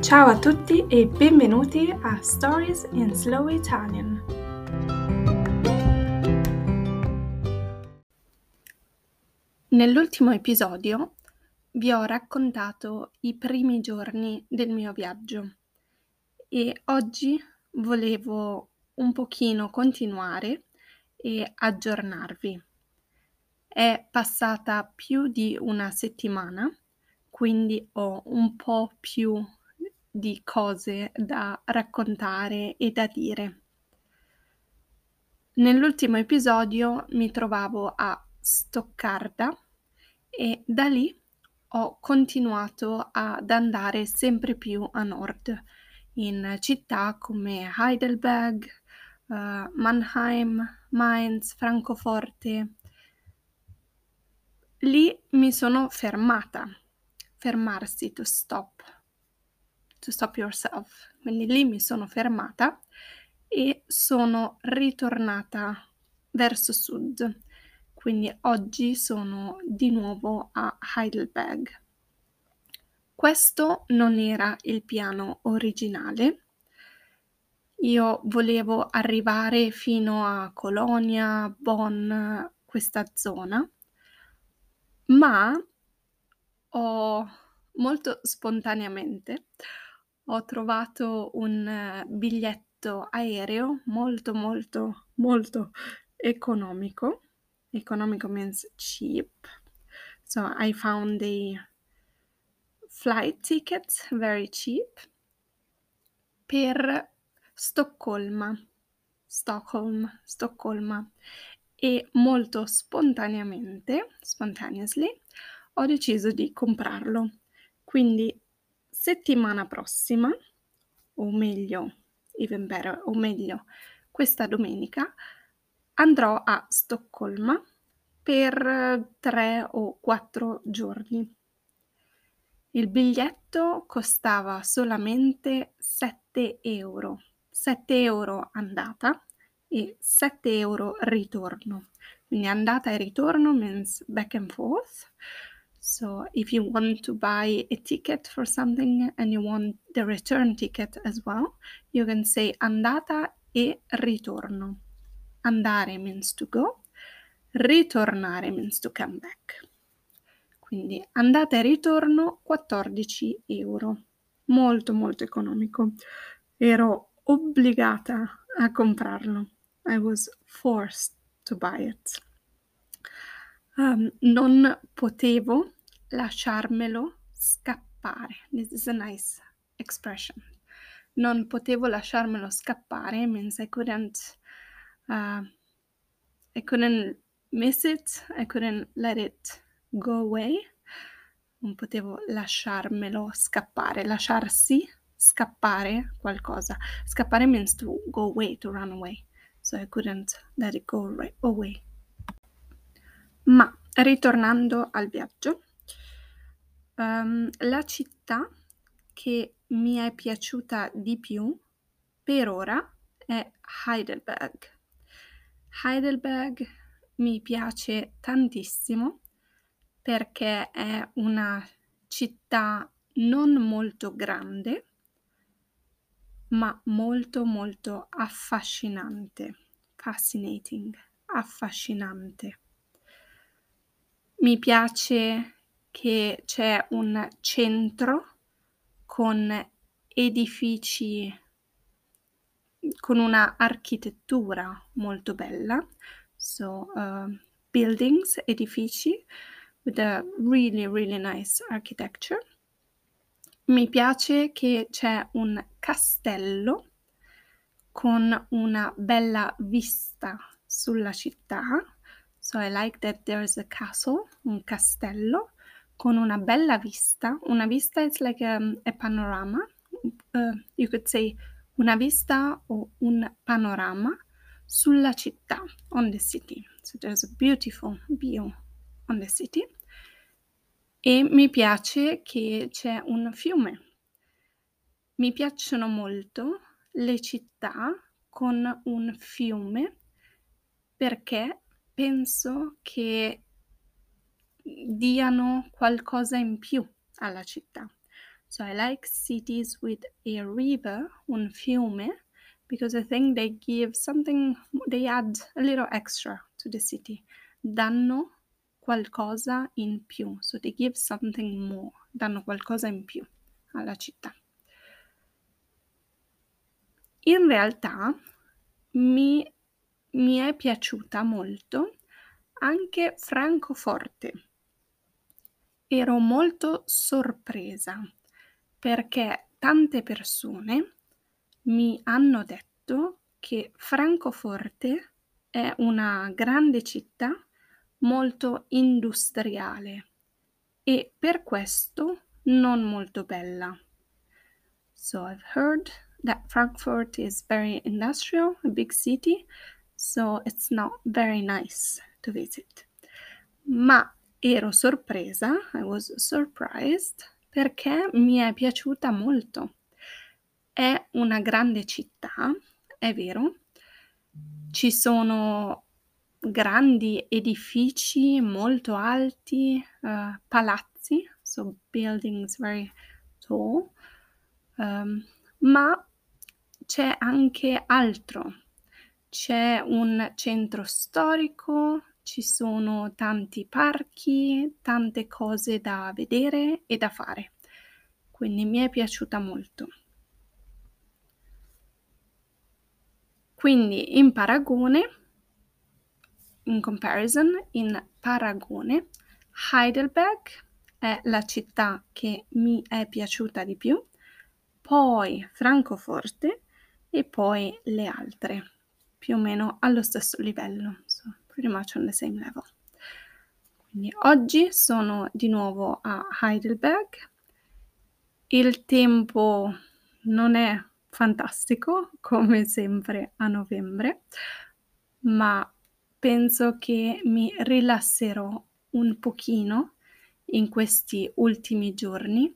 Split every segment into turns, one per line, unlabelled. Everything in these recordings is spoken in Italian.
Ciao a tutti e benvenuti a Stories in Slow Italian. Nell'ultimo episodio vi ho raccontato i primi giorni del mio viaggio e oggi volevo un pochino continuare e aggiornarvi. È passata più di una settimana, quindi ho un po' più di cose da raccontare e da dire. Nell'ultimo episodio mi trovavo a Stoccarda e da lì ho continuato ad andare sempre più a nord, in città come Heidelberg, uh, Mannheim, Mainz, Francoforte. Lì mi sono fermata, fermarsi to stop, to stop yourself. Quindi lì mi sono fermata e sono ritornata verso sud. Quindi oggi sono di nuovo a Heidelberg. Questo non era il piano originale. Io volevo arrivare fino a Colonia, Bonn, questa zona, ma ho molto spontaneamente ho trovato un eh, biglietto aereo molto molto molto economico. Economico means cheap. So I found the flight ticket very cheap per Stoccolma. Stockholm, Stoccolma e molto spontaneamente, spontaneously, ho deciso di comprarlo. Quindi settimana prossima, o meglio, even better, o meglio, questa domenica, andrò a Stoccolma per tre o quattro giorni. Il biglietto costava solamente 7 euro, 7 euro andata e 7 euro ritorno. Quindi andata e ritorno means back and forth. So if you want to buy a ticket for something and you want the return ticket as well, you can say andata e ritorno. Andare means to go, ritornare means to come back. Quindi andata e ritorno 14 euro. Molto molto economico. Ero obbligata a comprarlo. I was forced to buy it. Um, non potevo lasciarmelo scappare. This is a nice expression. Non potevo lasciarmelo scappare means I couldn't uh, I couldn't miss it, I couldn't let it go away. Non potevo lasciarmelo scappare, lasciarsi scappare qualcosa. Scappare means to go away, to run away so I couldn't let it go away. Ma ritornando al viaggio, um, la città che mi è piaciuta di più per ora è Heidelberg. Heidelberg mi piace tantissimo perché è una città non molto grande, ma molto molto affascinante, fascinating, affascinante. Mi piace che c'è un centro con edifici con una architettura molto bella, so uh, buildings, edifici with a really really nice architecture. Mi piace che c'è un castello con una bella vista sulla città. So I like that there's a castle, un castello con una bella vista. Una vista is like a, a panorama. Uh, you could say una vista o un panorama sulla città, on the city. So there's a beautiful view on the city e mi piace che c'è un fiume. Mi piacciono molto le città con un fiume perché penso che diano qualcosa in più alla città. So I like cities with a river, un fiume, because I think they give something, they add a little extra to the city. Danno qualcosa in più. So they give something more. Danno qualcosa in più alla città. In realtà mi, mi è piaciuta molto anche Francoforte. Ero molto sorpresa perché tante persone mi hanno detto che Francoforte è una grande città molto industriale e per questo non molto bella. So I've heard that Frankfurt is very industrial, a big city, so it's not very nice to visit. Ma ero sorpresa, I was surprised, perché mi è piaciuta molto. È una grande città, è vero, ci sono grandi edifici molto alti, uh, palazzi, so buildings very tall, um, ma c'è anche altro. C'è un centro storico, ci sono tanti parchi, tante cose da vedere e da fare. Quindi mi è piaciuta molto. Quindi in paragone, in comparison, in paragone, Heidelberg è la città che mi è piaciuta di più, poi Francoforte e poi le altre, più o meno allo stesso livello. Pretty much on the same level. Quindi oggi sono di nuovo a Heidelberg. Il tempo non è fantastico come sempre a novembre, ma penso che mi rilasserò un pochino in questi ultimi giorni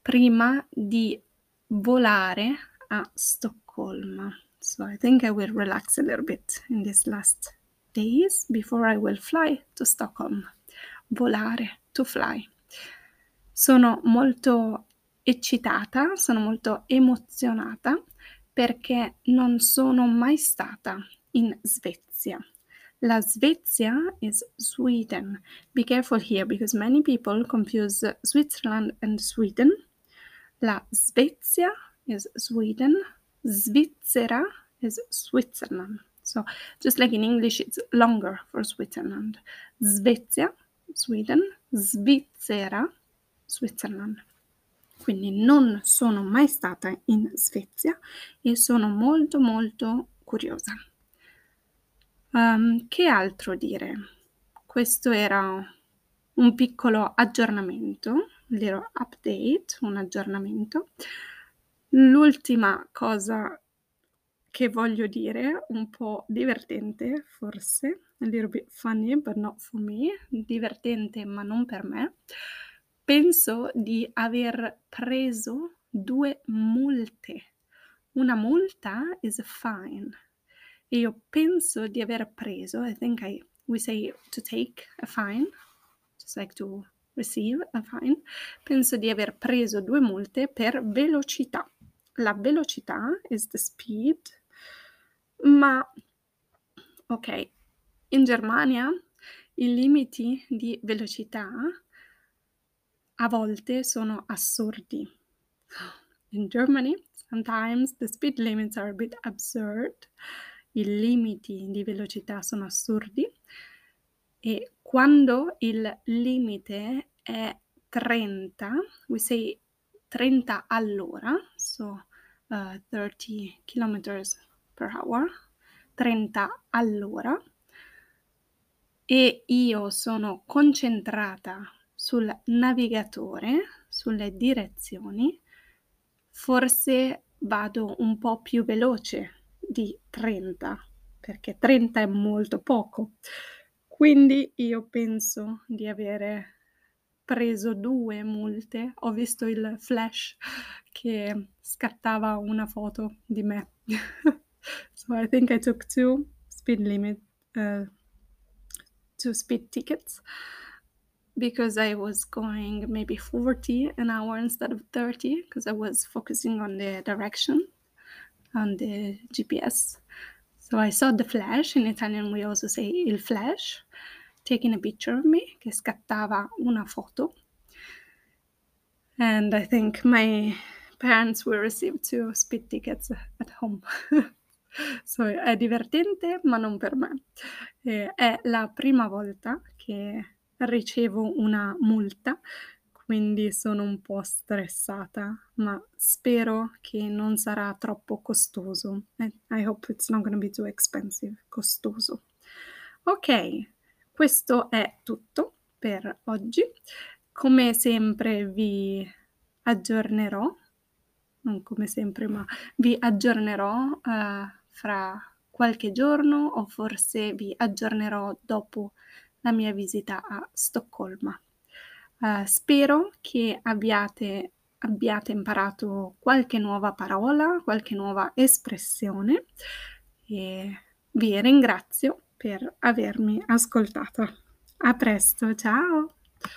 prima di volare a Stoccolma. So I think I will relax a little bit in these last days before I will fly to Stockholm. Volare, to fly. Sono molto eccitata, sono molto emozionata perché non sono mai stata in Svezia. La Svezia is Sweden. Be careful here because many people confuse Switzerland and Sweden. La Svezia is Sweden. Svizzera is Switzerland. So just like in English, it's longer for Switzerland. Svezia, Sweden, Svizzera, Switzerland. Quindi non sono mai stata in Svezia e sono molto molto curiosa. Um, che altro dire? Questo era un piccolo aggiornamento, little update, un aggiornamento. L'ultima cosa che voglio dire, un po' divertente forse, a little bit funny but not for me, divertente ma non per me, penso di aver preso due multe. Una multa is a fine. E io penso di aver preso, I think I, we say to take a fine, just like to receive a fine, penso di aver preso due multe per velocità. La velocità is the speed ma ok, in Germania i limiti di velocità a volte sono assurdi. In Germany, sometimes the speed limits are a bit absurd. I limiti di velocità sono assurdi e quando il limite è 30, we say 30 all'ora, so uh, 30 kilometers per hour, 30 all'ora, e io sono concentrata sul navigatore, sulle direzioni, forse vado un po' più veloce di 30, perché 30 è molto poco. Quindi io penso di avere preso due multe. Ho visto il flash che scattava una foto di me. so I think I took two speed limit, uh, two speed tickets. because I was going maybe 40 an hour instead of 30 because I was focusing on the direction on the GPS. So I saw the flash, in Italian we also say il flash, taking a picture of me, che scattava una foto. And I think my parents will receive two speed tickets at home. so è divertente, ma non per me. Eh, è la prima volta che ricevo una multa, quindi sono un po' stressata, ma spero che non sarà troppo costoso. I, hope it's not going to be too expensive, costoso. Ok, questo è tutto per oggi. Come sempre vi aggiornerò, non come sempre, ma vi aggiornerò uh, fra qualche giorno o forse vi aggiornerò dopo la mia visita a Stoccolma. Uh, spero che abbiate, abbiate imparato qualche nuova parola, qualche nuova espressione e vi ringrazio per avermi ascoltato. A presto, ciao!